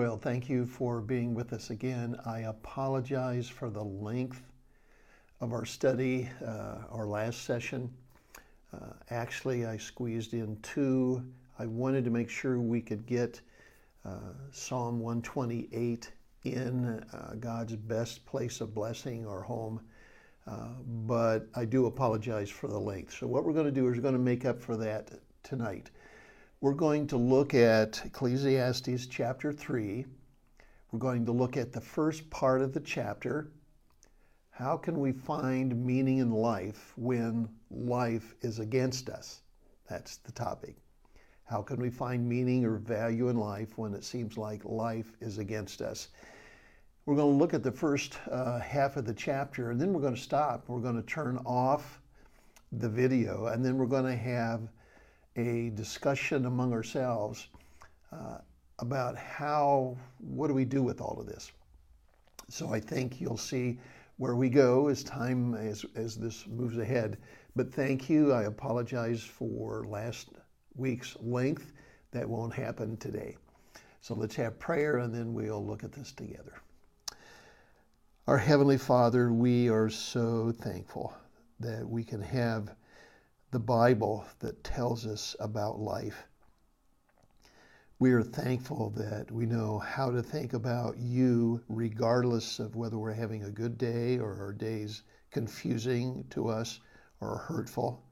Well, thank you for being with us again. I apologize for the length of our study, uh, our last session. Uh, actually, I squeezed in two. I wanted to make sure we could get uh, Psalm 128 in uh, God's best place of blessing, our home. Uh, but I do apologize for the length. So, what we're going to do is we're going to make up for that tonight. We're going to look at Ecclesiastes chapter 3. We're going to look at the first part of the chapter. How can we find meaning in life when life is against us? That's the topic. How can we find meaning or value in life when it seems like life is against us? We're going to look at the first uh, half of the chapter and then we're going to stop. We're going to turn off the video and then we're going to have a discussion among ourselves uh, about how, what do we do with all of this? So I think you'll see where we go as time, as, as this moves ahead. But thank you. I apologize for last week's length. That won't happen today. So let's have prayer and then we'll look at this together. Our Heavenly Father, we are so thankful that we can have the Bible that tells us about life. We are thankful that we know how to think about you regardless of whether we're having a good day or our day's confusing to us or hurtful.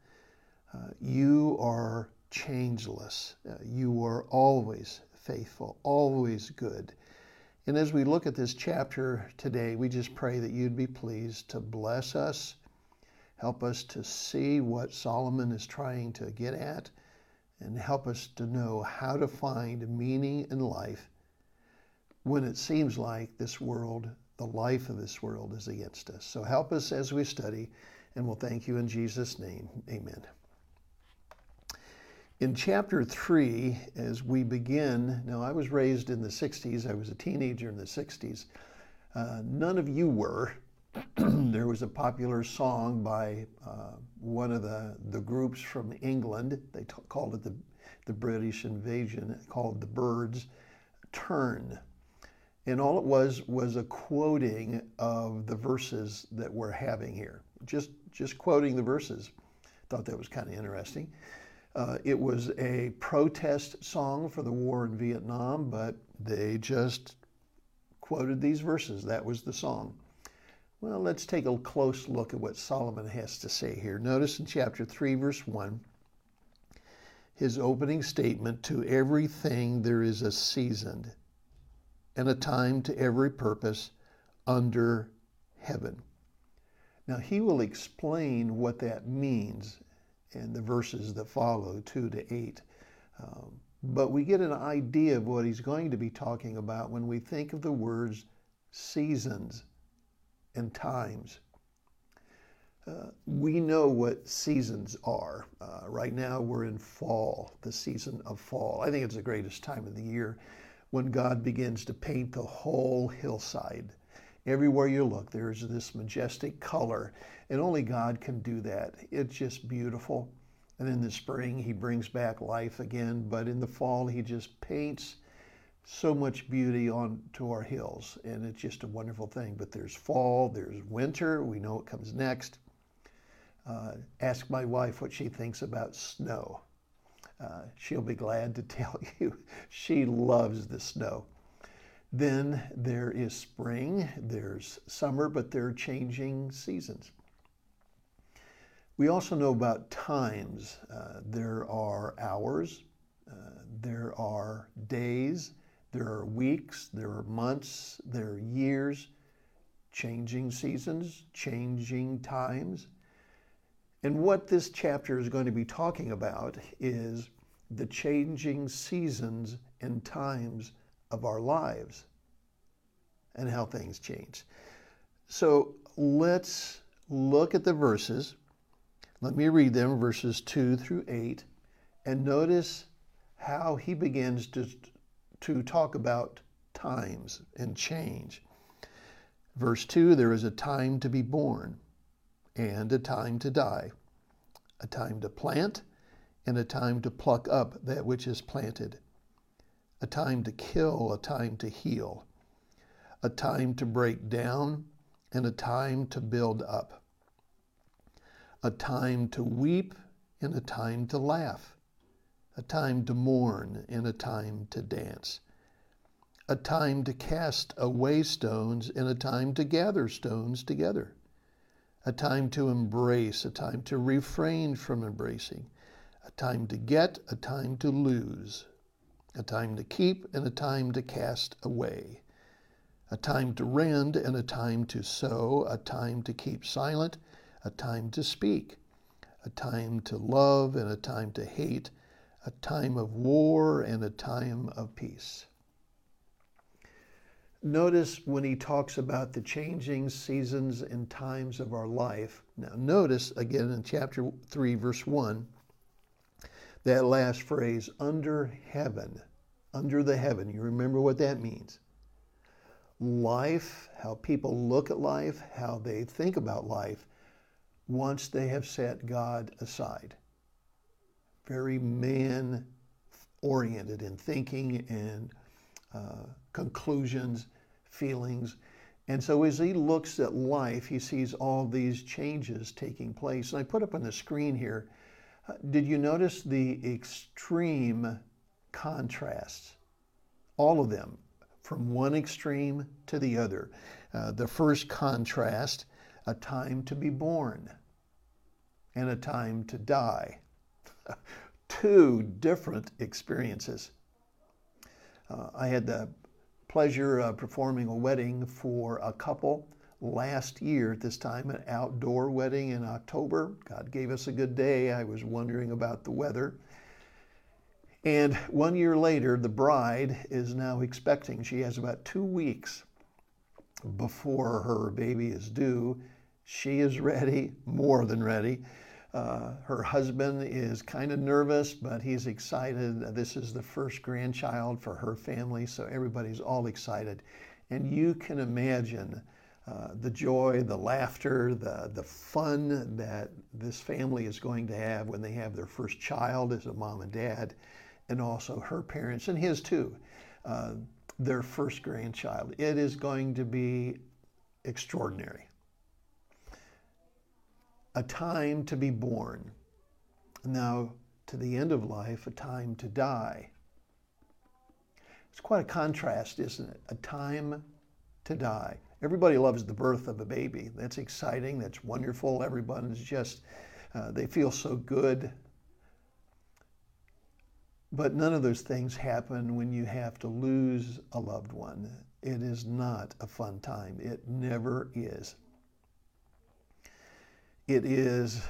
Uh, you are changeless. Uh, you are always faithful, always good. And as we look at this chapter today, we just pray that you'd be pleased to bless us Help us to see what Solomon is trying to get at and help us to know how to find meaning in life when it seems like this world, the life of this world, is against us. So help us as we study, and we'll thank you in Jesus' name. Amen. In chapter 3, as we begin, now I was raised in the 60s, I was a teenager in the 60s. Uh, none of you were, there was a popular song by uh, one of the, the groups from England. They t- called it the, the British invasion, called The Byrds, Turn. And all it was was a quoting of the verses that we're having here. Just, just quoting the verses. Thought that was kind of interesting. Uh, it was a protest song for the war in Vietnam, but they just quoted these verses. That was the song. Well, let's take a close look at what Solomon has to say here. Notice in chapter 3, verse 1, his opening statement to everything there is a season and a time to every purpose under heaven. Now, he will explain what that means in the verses that follow, 2 to 8. Um, but we get an idea of what he's going to be talking about when we think of the words seasons and times. Uh, we know what seasons are. Uh, right now, we're in fall, the season of fall. I think it's the greatest time of the year when God begins to paint the whole hillside. Everywhere you look, there's this majestic color, and only God can do that. It's just beautiful. And in the spring, He brings back life again, but in the fall, He just paints so much beauty on to our hills, and it's just a wonderful thing. But there's fall, there's winter. We know what comes next. Uh, ask my wife what she thinks about snow. Uh, she'll be glad to tell you she loves the snow. Then there is spring, there's summer, but there are changing seasons. We also know about times. Uh, there are hours, uh, there are days, there are weeks, there are months, there are years, changing seasons, changing times. And what this chapter is going to be talking about is the changing seasons and times of our lives and how things change. So let's look at the verses. Let me read them, verses 2 through 8, and notice how he begins to to talk about times and change. Verse 2 there is a time to be born and a time to die, a time to plant and a time to pluck up that which is planted, a time to kill, a time to heal, a time to break down, and a time to build up, a time to weep, and a time to laugh, a time to mourn, and a time to dance, a time to cast away stones, and a time to gather stones together, a time to embrace, a time to refrain from embracing, a time to get, a time to lose, a time to keep, and a time to cast away, a time to rend, and a time to sow, a time to keep silent, a time to speak, a time to love, and a time to hate, a time of war, and a time of peace. Notice when he talks about the changing seasons and times of our life. Now, notice again in chapter 3, verse 1, that last phrase, under heaven, under the heaven. You remember what that means. Life, how people look at life, how they think about life, once they have set God aside. Very man oriented in thinking and uh, conclusions, feelings. And so as he looks at life, he sees all these changes taking place. And I put up on the screen here did you notice the extreme contrasts? All of them, from one extreme to the other. Uh, the first contrast, a time to be born and a time to die. Two different experiences. Uh, I had the pleasure of performing a wedding for a couple last year at this time, an outdoor wedding in October. God gave us a good day. I was wondering about the weather. And one year later, the bride is now expecting. She has about two weeks before her baby is due. She is ready, more than ready. Uh, her husband is kind of nervous, but he's excited. This is the first grandchild for her family, so everybody's all excited. And you can imagine uh, the joy, the laughter, the, the fun that this family is going to have when they have their first child as a mom and dad, and also her parents and his too, uh, their first grandchild. It is going to be extraordinary. A time to be born. Now, to the end of life, a time to die. It's quite a contrast, isn't it? A time to die. Everybody loves the birth of a baby. That's exciting. That's wonderful. Everyone's just, uh, they feel so good. But none of those things happen when you have to lose a loved one. It is not a fun time. It never is. It is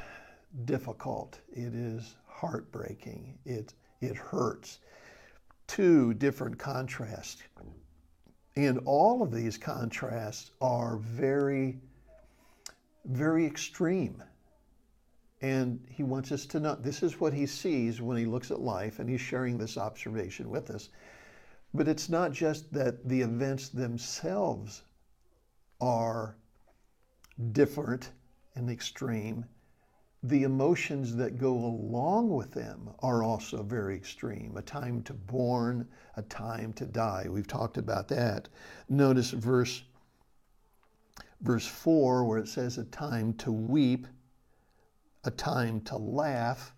difficult. It is heartbreaking. It, it hurts. Two different contrasts and all of these contrasts are very, very extreme. And he wants us to know this is what he sees when he looks at life, and he's sharing this observation with us. But it's not just that the events themselves are different and extreme, the emotions that go along with them are also very extreme. A time to born, a time to die. We've talked about that. Notice verse verse 4 where it says a time to weep, a time to laugh.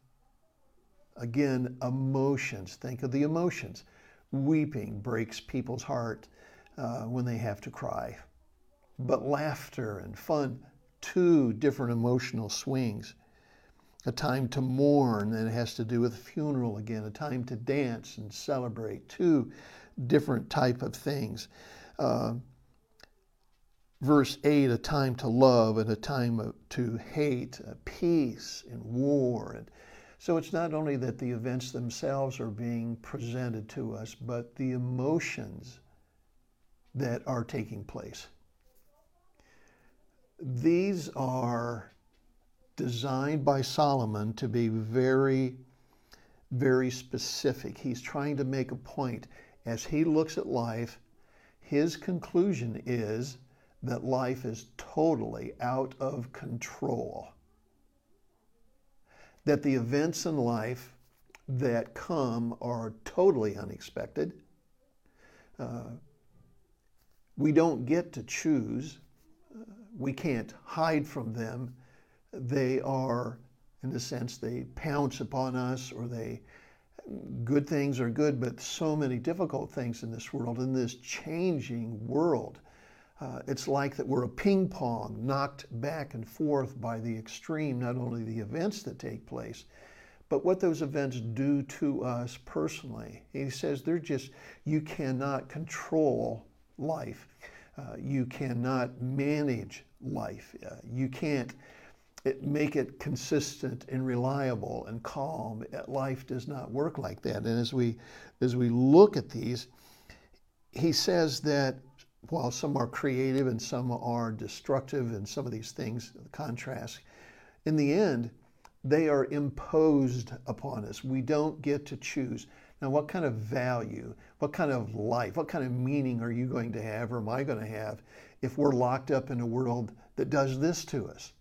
Again, emotions. Think of the emotions. Weeping breaks people's heart uh, when they have to cry. But laughter and fun, two different emotional swings a time to mourn, and it has to do with funeral again, a time to dance and celebrate, two different type of things. Uh, verse 8, a time to love and a time to hate, peace and war. And so it's not only that the events themselves are being presented to us, but the emotions that are taking place. These are designed by Solomon to be very, very specific. He's trying to make a point. As he looks at life, his conclusion is that life is totally out of control. That the events in life that come are totally unexpected, Uh, we don't get to choose. We can't hide from them. They are, in a sense, they pounce upon us or they, good things are good, but so many difficult things in this world, in this changing world. Uh, it's like that we're a ping pong knocked back and forth by the extreme, not only the events that take place, but what those events do to us personally. He says they're just, you cannot control life. Uh, you cannot manage life. Uh, you can't it, make it consistent and reliable and calm. Life does not work like that. And as we, as we look at these, he says that while some are creative and some are destructive and some of these things, contrast, in the end, they are imposed upon us. We don't get to choose. Now, what kind of value, what kind of life, what kind of meaning are you going to have or am I going to have if we're locked up in a world that does this to us?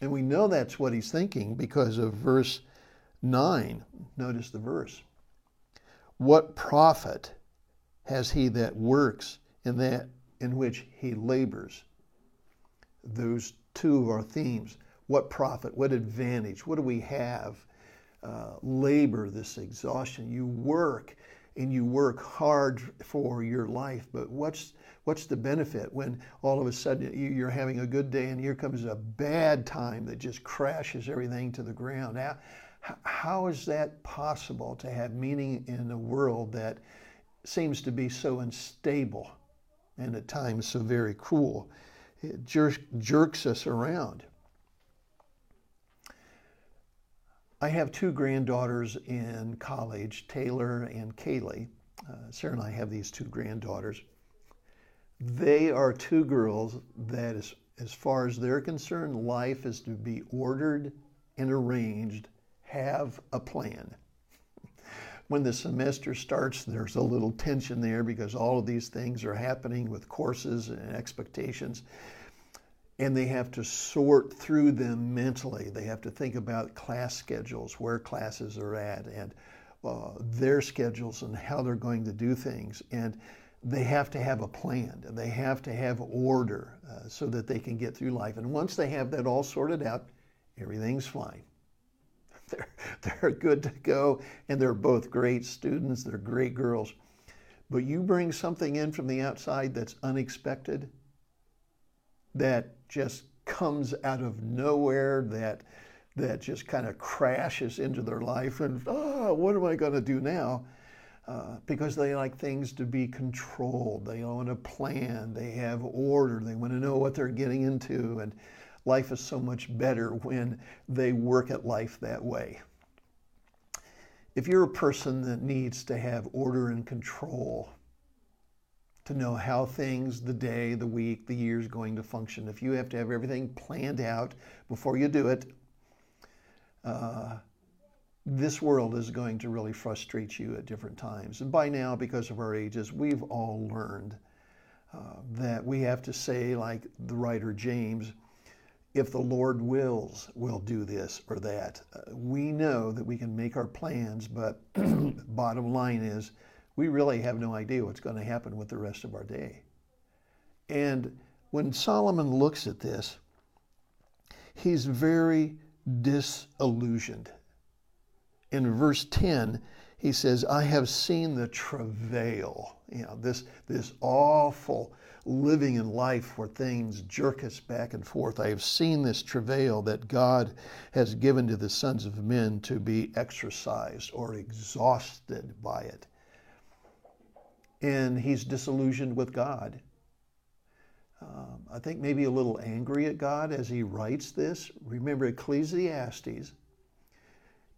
And we know that's what he's thinking because of verse 9. Notice the verse. What profit has he that works in that in which he labors? Those two our themes. What profit? What advantage? What do we have? Uh, labor, this exhaustion. You work and you work hard for your life, but what's what's the benefit when all of a sudden you're having a good day and here comes a bad time that just crashes everything to the ground? How, how is that possible to have meaning in a world that seems to be so unstable and at times so very cruel? It jer- jerks us around. I have two granddaughters in college, Taylor and Kaylee. Uh, Sarah and I have these two granddaughters. They are two girls that, is, as far as they're concerned, life is to be ordered and arranged, have a plan. When the semester starts, there's a little tension there because all of these things are happening with courses and expectations and they have to sort through them mentally. They have to think about class schedules, where classes are at, and uh, their schedules and how they're going to do things. And they have to have a plan and they have to have order uh, so that they can get through life. And once they have that all sorted out, everything's fine. They're, they're good to go, and they're both great students. They're great girls. But you bring something in from the outside that's unexpected, that just comes out of nowhere, that that just kind of crashes into their life, and oh, what am I going to do now? Uh, because they like things to be controlled. They want a plan. They have order. They want to know what they're getting into. And life is so much better when they work at life that way. If you're a person that needs to have order and control, to know how things, the day, the week, the year is going to function, if you have to have everything planned out before you do it, uh, this world is going to really frustrate you at different times. And by now, because of our ages, we've all learned uh, that we have to say, like the writer James, if the Lord wills, we'll do this or that. Uh, we know that we can make our plans, but bottom line is we really have no idea what's going to happen with the rest of our day. And when Solomon looks at this, he's very disillusioned in verse 10, he says, I have seen the travail, you know, this, this awful living in life where things jerk us back and forth. I have seen this travail that God has given to the sons of men to be exercised or exhausted by it. And he's disillusioned with God. Um, I think maybe a little angry at God as he writes this. Remember, Ecclesiastes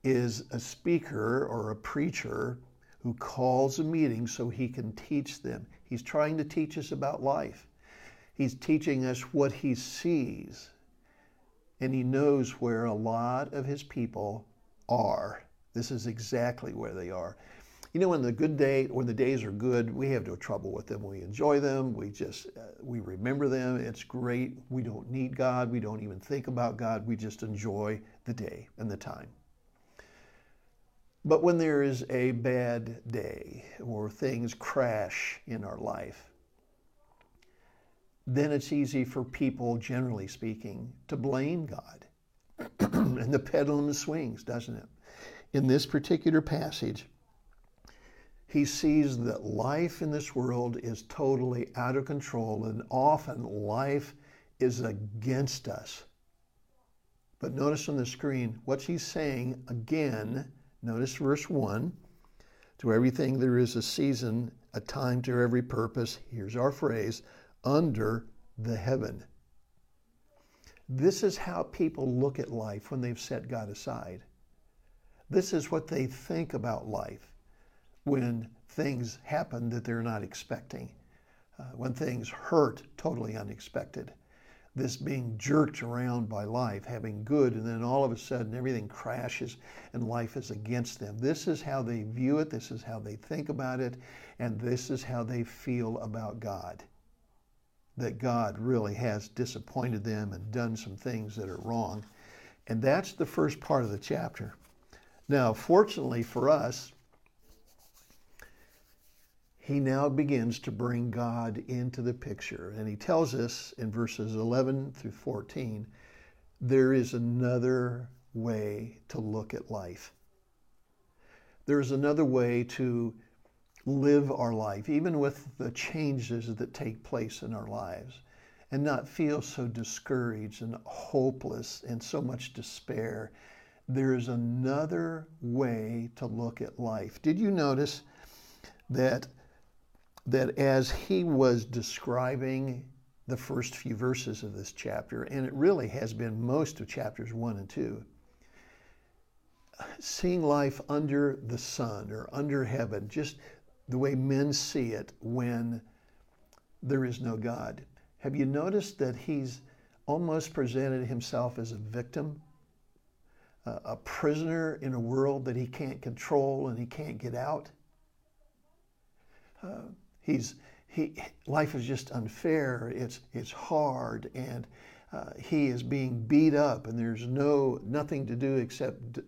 is a speaker or a preacher who calls a meeting so he can teach them. He's trying to teach us about life. He's teaching us what he sees. And he knows where a lot of his people are. This is exactly where they are. You know, when the good day, when the days are good, we have no trouble with them. We enjoy them. We just, uh, we remember them. It's great. We don't need God. We don't even think about God. We just enjoy the day and the time. But when there is a bad day or things crash in our life, then it's easy for people, generally speaking, to blame God. and the pendulum swings, doesn't it? In this particular passage, he sees that life in this world is totally out of control, and often life is against us. But notice on the screen, what's he saying again? Notice verse 1 To everything there is a season, a time to every purpose. Here's our phrase under the heaven. This is how people look at life when they've set God aside. This is what they think about life when things happen that they're not expecting, uh, when things hurt totally unexpected. This being jerked around by life, having good, and then all of a sudden everything crashes and life is against them. This is how they view it, this is how they think about it, and this is how they feel about God. That God really has disappointed them and done some things that are wrong. And that's the first part of the chapter. Now, fortunately for us, he now begins to bring God into the picture. And he tells us in verses 11 through 14 there is another way to look at life. There's another way to live our life, even with the changes that take place in our lives, and not feel so discouraged and hopeless and so much despair. There is another way to look at life. Did you notice that that as he was describing the first few verses of this chapter, and it really has been most of chapters one and two, seeing life under the sun or under heaven, just the way men see it when there is no God. Have you noticed that he's almost presented himself as a victim, a prisoner in a world that he can't control and he can't get out? Uh, He's he life is just unfair. It's it's hard, and uh, he is being beat up, and there's no nothing to do except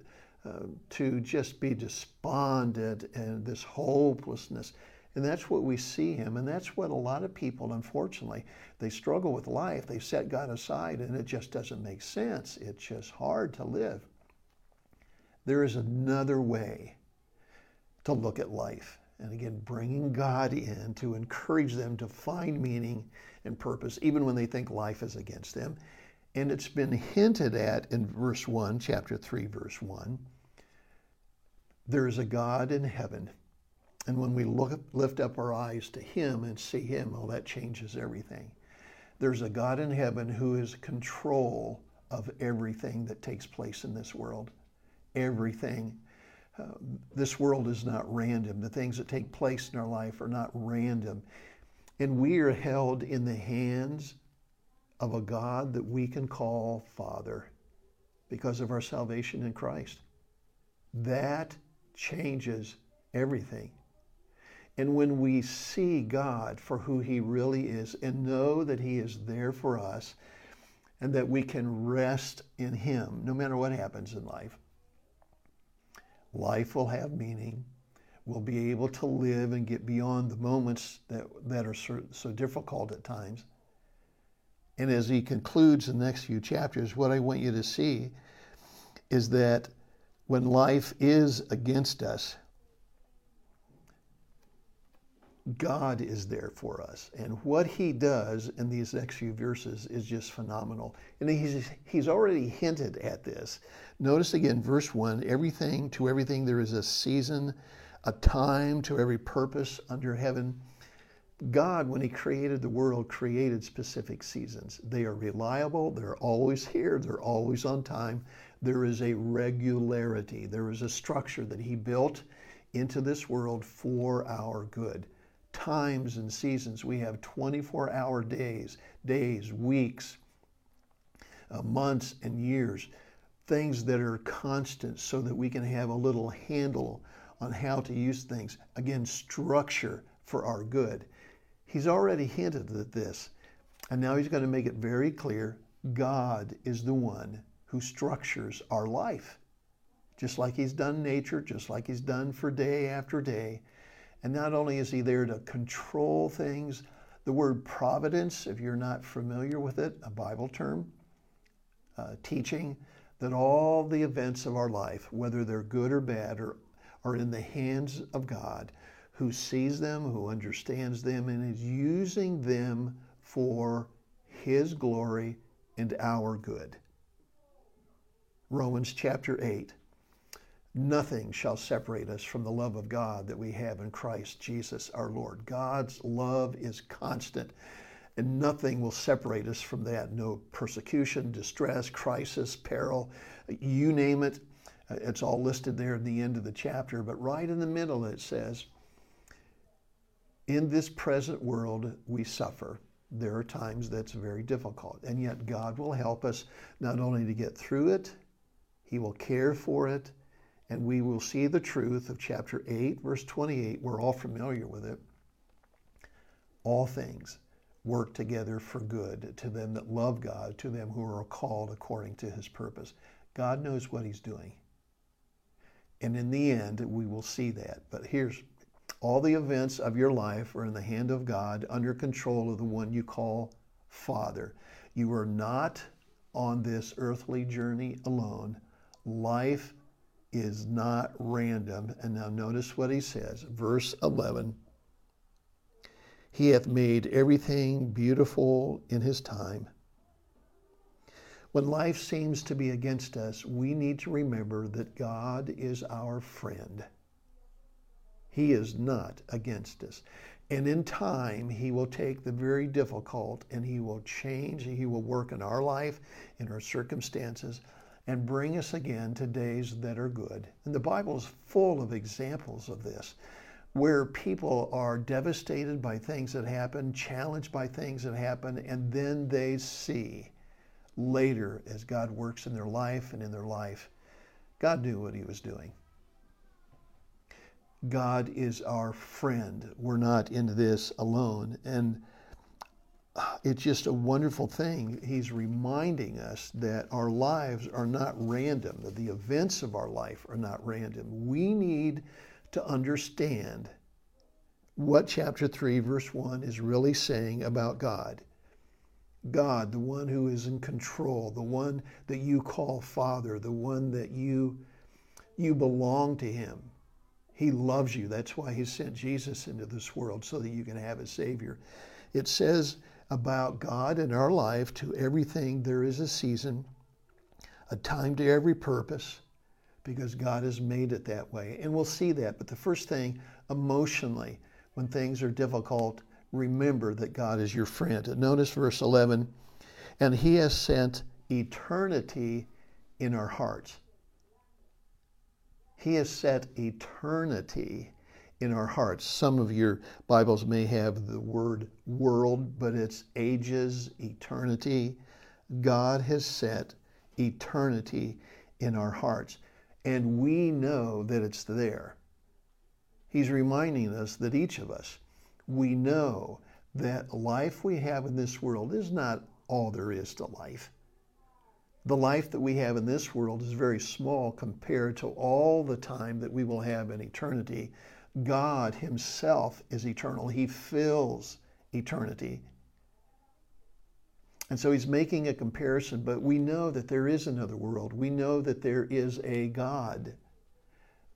uh, to just be despondent and this hopelessness. And that's what we see him, and that's what a lot of people, unfortunately, they struggle with life. They set God aside, and it just doesn't make sense. It's just hard to live. There is another way to look at life and again, bringing God in to encourage them to find meaning and purpose, even when they think life is against them. And it's been hinted at in verse 1, chapter 3, verse 1. There is a God in heaven. And when we look, lift up our eyes to Him and see Him, oh, that changes everything. There's a God in heaven who is control of everything that takes place in this world. Everything this world is not random. The things that take place in our life are not random. And we are held in the hands of a God that we can call Father because of our salvation in Christ. That changes everything. And when we see God for who He really is and know that He is there for us and that we can rest in Him no matter what happens in life, life will have meaning. We'll be able to live and get beyond the moments that, that are so, so difficult at times. And as he concludes the next few chapters, what I want you to see is that when life is against us, God is there for us. And what he does in these next few verses is just phenomenal. And he's, he's already hinted at this. Notice again, verse 1 everything, to everything, there is a season, a time to every purpose under heaven. God, when He created the world, created specific seasons. They are reliable, they're always here, they're always on time. There is a regularity, there is a structure that He built into this world for our good times and seasons. We have 24 hour days, days, weeks, uh, months, and years. Things that are constant so that we can have a little handle on how to use things. Again, structure for our good. He's already hinted at this, and now he's going to make it very clear God is the one who structures our life. just like He's done nature, just like He's done for day after day. And not only is He there to control things, the word providence, if you're not familiar with it, a Bible term, uh, teaching that all the events of our life, whether they're good or bad, are, are in the hands of God who sees them, who understands them, and is using them for His glory and our good. Romans chapter 8. Nothing shall separate us from the love of God that we have in Christ Jesus our Lord. God's love is constant, and nothing will separate us from that. No persecution, distress, crisis, peril, you name it. Uh, it's all listed there at the end of the chapter. But right in the middle, it says, In this present world, we suffer. There are times that's very difficult, and yet God will help us not only to get through it, He will care for it and we will see the truth of chapter 8, verse 28. We're all familiar with it. All things work together for good to them that love God, to them who are called according to his purpose. God knows what he's doing. And in the end, we will see that. But here's all the events of your life are in the hand of God, under control of the one you call Father. You are not on this earthly journey alone. Life is not random. And now notice what he says, verse 11. He hath made everything beautiful in his time. When life seems to be against us, we need to remember that God is our friend. He is not against us. And in time, He will take the very difficult and He will change, and He will work in our life, in our circumstances, and bring us again to days that are good. And the Bible is full of examples of this, where people are devastated by things that happen, challenged by things that happen, and then they see later as God works in their life and in their life. God knew what he was doing. God is our friend. We're not in this alone. And it's just a wonderful thing. He's reminding us that our lives are not random, that the events of our life are not random. We need to understand what chapter 3, verse 1 is really saying about God. God, the one who is in control, the one that you call Father, the one that you, you belong to Him. He loves you. That's why He sent Jesus into this world, so that you can have a Savior. It says about God in our life to everything. There is a season, a time to every purpose, because God has made it that way. And we'll see that. But the first thing, emotionally, when things are difficult, remember that God is your friend. And notice verse 11 and He has sent eternity in our hearts. He has set eternity in our hearts. Some of your Bibles may have the word world, but it's ages, eternity. God has set eternity in our hearts, and we know that it's there. He's reminding us that each of us, we know that life we have in this world is not all there is to life. The life that we have in this world is very small compared to all the time that we will have in eternity God Himself is eternal. He fills eternity. And so he's making a comparison, but we know that there is another world. We know that there is a God.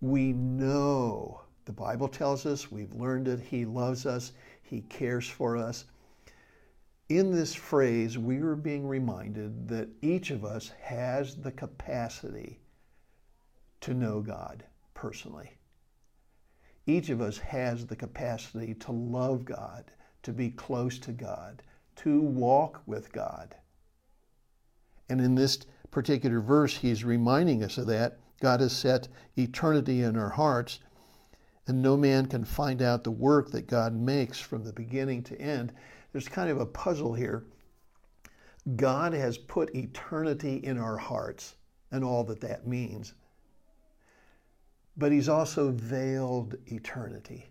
We know, the Bible tells us, we've learned it, He loves us, He cares for us. In this phrase, we are being reminded that each of us has the capacity to know God personally. Each of us has the capacity to love God, to be close to God, to walk with God. And in this particular verse, he's reminding us of that. God has set eternity in our hearts, and no man can find out the work that God makes from the beginning to end. There's kind of a puzzle here. God has put eternity in our hearts and all that that means but he's also veiled eternity.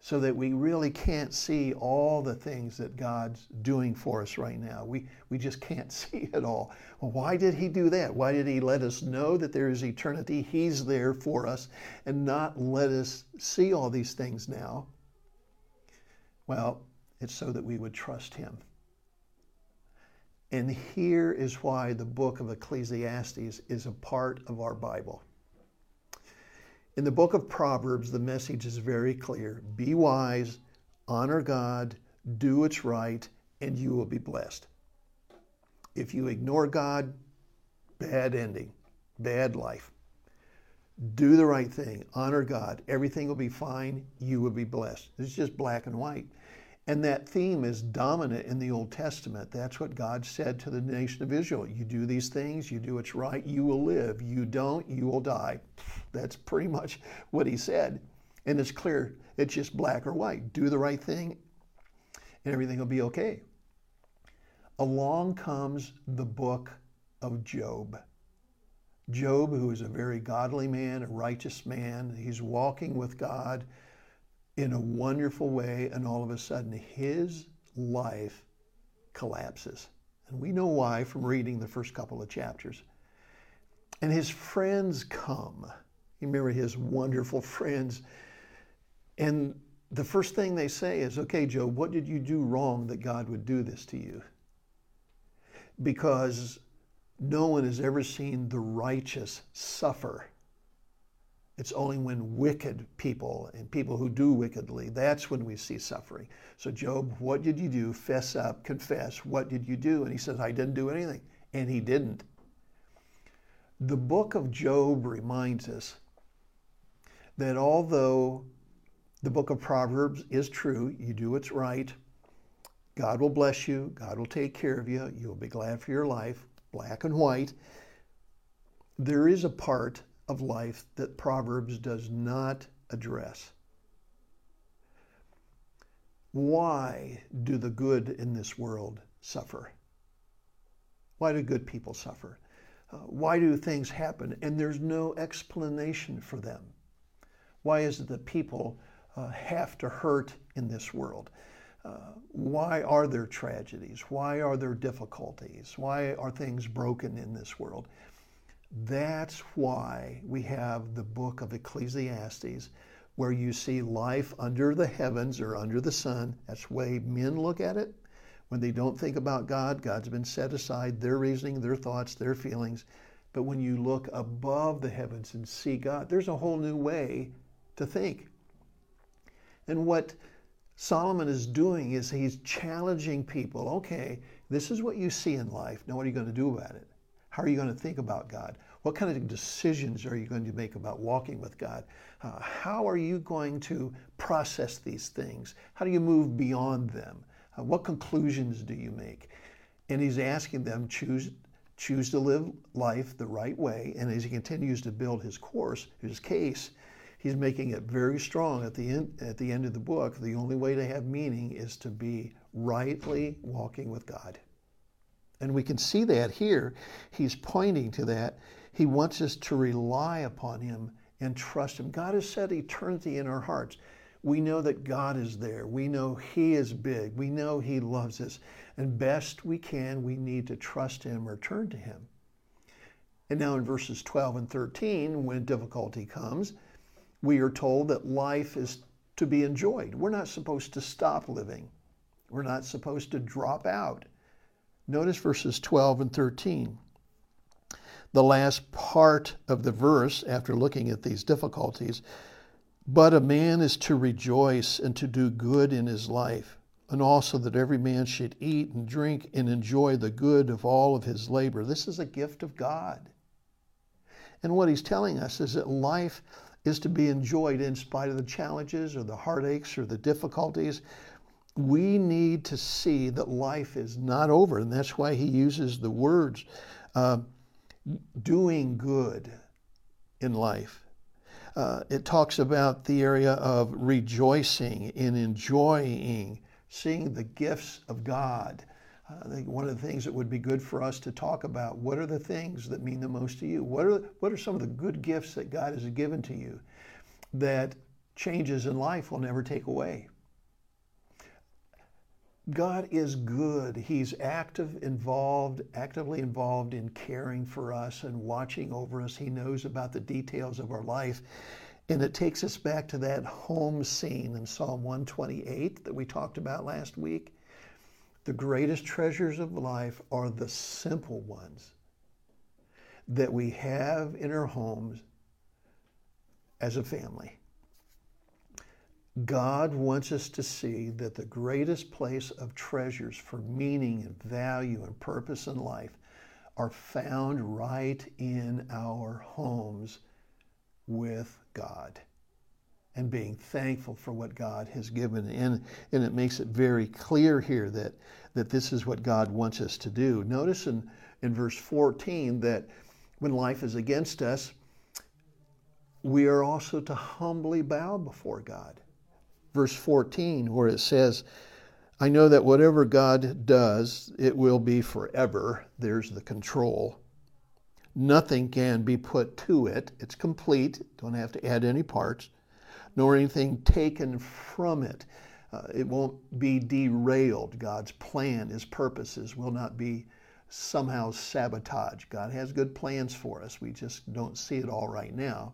so that we really can't see all the things that God's doing for us right now. We, we just can't see it all. Well, why did He do that? Why did He let us know that there is eternity? He's there for us and not let us see all these things now. Well, it's so that we would trust Him. And here is why the book of Ecclesiastes is a part of our Bible. In the book of Proverbs, the message is very clear be wise, honor God, do what's right, and you will be blessed. If you ignore God, bad ending, bad life. Do the right thing, honor God, everything will be fine, you will be blessed. It's just black and white. And that theme is dominant in the Old Testament. That's what God said to the nation of Israel. You do these things, you do what's right, you will live. You don't, you will die. That's pretty much what he said. And it's clear, it's just black or white. Do the right thing, and everything will be okay. Along comes the book of Job. Job, who is a very godly man, a righteous man, he's walking with God in a wonderful way, and all of a sudden his life collapses. And we know why from reading the first couple of chapters. And his friends come. You remember his wonderful friends. And the first thing they say is, okay, Job, what did you do wrong that God would do this to you? Because no one has ever seen the righteous suffer it's only when wicked people and people who do wickedly, that's when we see suffering. So, Job, what did you do? Fess up, confess. What did you do? And he says, I didn't do anything. And he didn't. The book of Job reminds us that although the book of Proverbs is true, you do what's right, God will bless you, God will take care of you, you'll be glad for your life, black and white. There is a part of life that Proverbs does not address. Why do the good in this world suffer? Why do good people suffer? Uh, why do things happen and there's no explanation for them? Why is it that people uh, have to hurt in this world? Uh, why are there tragedies? Why are there difficulties? Why are things broken in this world? That's why we have the book of Ecclesiastes, where you see life under the heavens or under the sun. That's the way men look at it. When they don't think about God, God's been set aside, their reasoning, their thoughts, their feelings. But when you look above the heavens and see God, there's a whole new way to think. And what Solomon is doing is he's challenging people okay, this is what you see in life. Now, what are you going to do about it? How are you going to think about God? What kind of decisions are you going to make about walking with God? Uh, how are you going to process these things? How do you move beyond them? Uh, what conclusions do you make? And he's asking them choose choose to live life the right way. And as he continues to build his course, his case, he's making it very strong at the end at the end of the book. The only way to have meaning is to be rightly walking with God. And we can see that here. He's pointing to that. He wants us to rely upon Him and trust Him. God has set eternity in our hearts. We know that God is there. We know He is big. We know He loves us. And best we can, we need to trust Him or turn to Him. And now in verses 12 and 13, when difficulty comes, we are told that life is to be enjoyed. We're not supposed to stop living, we're not supposed to drop out. Notice verses 12 and 13. The last part of the verse, after looking at these difficulties, but a man is to rejoice and to do good in his life, and also that every man should eat and drink and enjoy the good of all of his labor. This is a gift of God. And what he's telling us is that life is to be enjoyed in spite of the challenges or the heartaches or the difficulties we need to see that life is not over. And that's why he uses the words uh, doing good in life. Uh, it talks about the area of rejoicing and enjoying, seeing the gifts of God. I think one of the things that would be good for us to talk about what are the things that mean the most to you? What are, what are some of the good gifts that God has given to you that changes in life will never take away. God is good. He's active, involved, actively involved in caring for us and watching over us. He knows about the details of our life. And it takes us back to that home scene in Psalm 128 that we talked about last week. The greatest treasures of life are the simple ones that we have in our homes as a family. God wants us to see that the greatest place of treasures for meaning and value and purpose in life are found right in our homes with God and being thankful for what God has given. And, and it makes it very clear here that, that this is what God wants us to do. Notice in, in verse 14 that when life is against us, we are also to humbly bow before God. Verse 14, where it says, I know that whatever God does, it will be forever. There's the control. Nothing can be put to it. It's complete. Don't have to add any parts, nor anything taken from it. Uh, it won't be derailed. God's plan, His purposes will not be somehow sabotaged. God has good plans for us. We just don't see it all right now.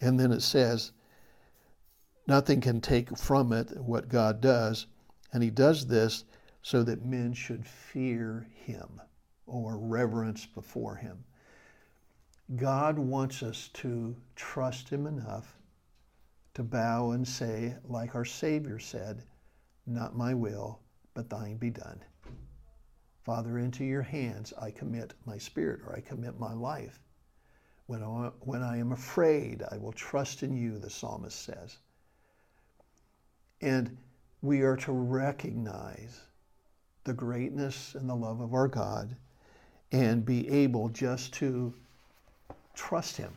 And then it says, nothing can take from it what God does. And He does this so that men should fear Him or reverence before Him. God wants us to trust Him enough to bow and say, like our Savior said, Not my will, but thine be done. Father, into your hands I commit my spirit or I commit my life. When I, when I am afraid, I will trust in you, the psalmist says. And we are to recognize the greatness and the love of our God and be able just to trust Him.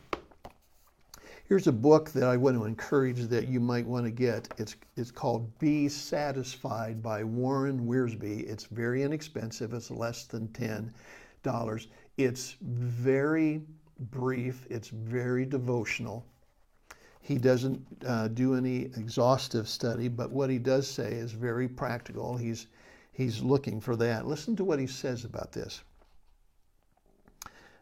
Here's a book that I want to encourage that you might want to get. It's, it's called Be Satisfied by Warren Wiersbe. It's very inexpensive, it's less than $10. It's very brief, it's very devotional. He doesn't uh, do any exhaustive study, but what he does say is very practical. He's, he's looking for that. Listen to what he says about this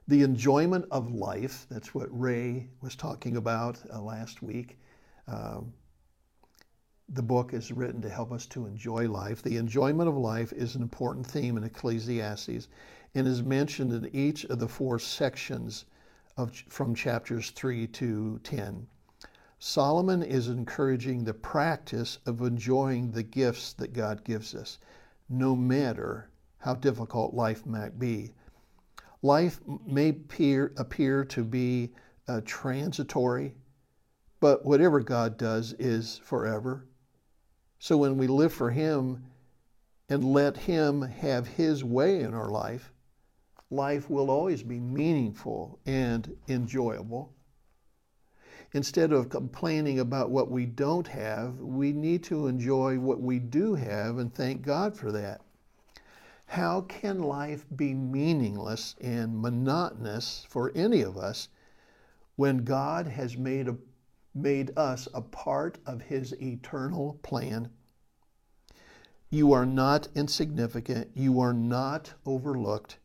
the enjoyment of life. That's what Ray was talking about uh, last week. Um, the book is written to help us to enjoy life. The enjoyment of life is an important theme in Ecclesiastes and is mentioned in each of the four sections of, from chapters 3 to 10. Solomon is encouraging the practice of enjoying the gifts that God gives us, no matter how difficult life might be. Life may appear, appear to be uh, transitory, but whatever God does is forever. So when we live for Him and let Him have His way in our life, life will always be meaningful and enjoyable. Instead of complaining about what we don't have, we need to enjoy what we do have and thank God for that. How can life be meaningless and monotonous for any of us when God has made, a, made us a part of His eternal plan? You are not insignificant. You are not overlooked.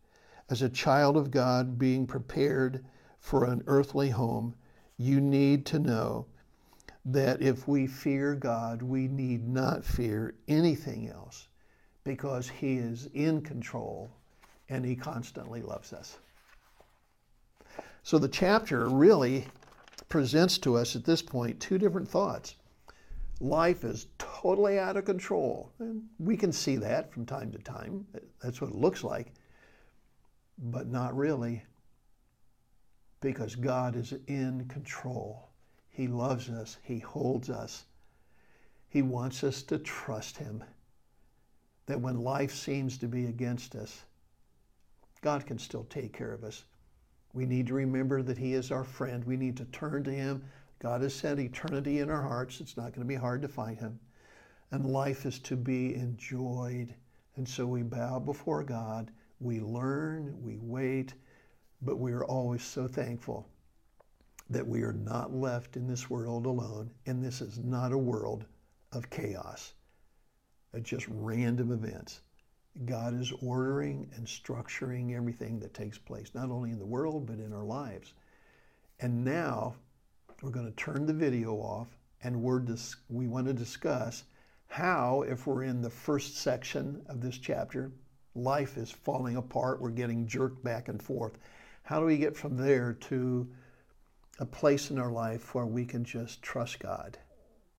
As a child of God being prepared for an earthly home, you need to know that if we fear God, we need not fear anything else because He is in control and He constantly loves us. So the chapter really presents to us at this point two different thoughts. Life is totally out of control. And we can see that from time to time. That's what it looks like. But not really. Because God is in control. He loves us. He holds us. He wants us to trust Him that when life seems to be against us, God can still take care of us. We need to remember that He is our friend. We need to turn to Him. God has set eternity in our hearts. It's not going to be hard to find Him. And life is to be enjoyed. And so we bow before God. We learn, we wait, but we are always so thankful that we are not left in this world alone, and this is not a world of chaos, of just random events. God is ordering and structuring everything that takes place, not only in the world, but in our lives. And now we're going to turn the video off and we're dis- we want to discuss how, if we're in the first section of this chapter, life is falling apart, we're getting jerked back and forth. How do we get from there to a place in our life where we can just trust God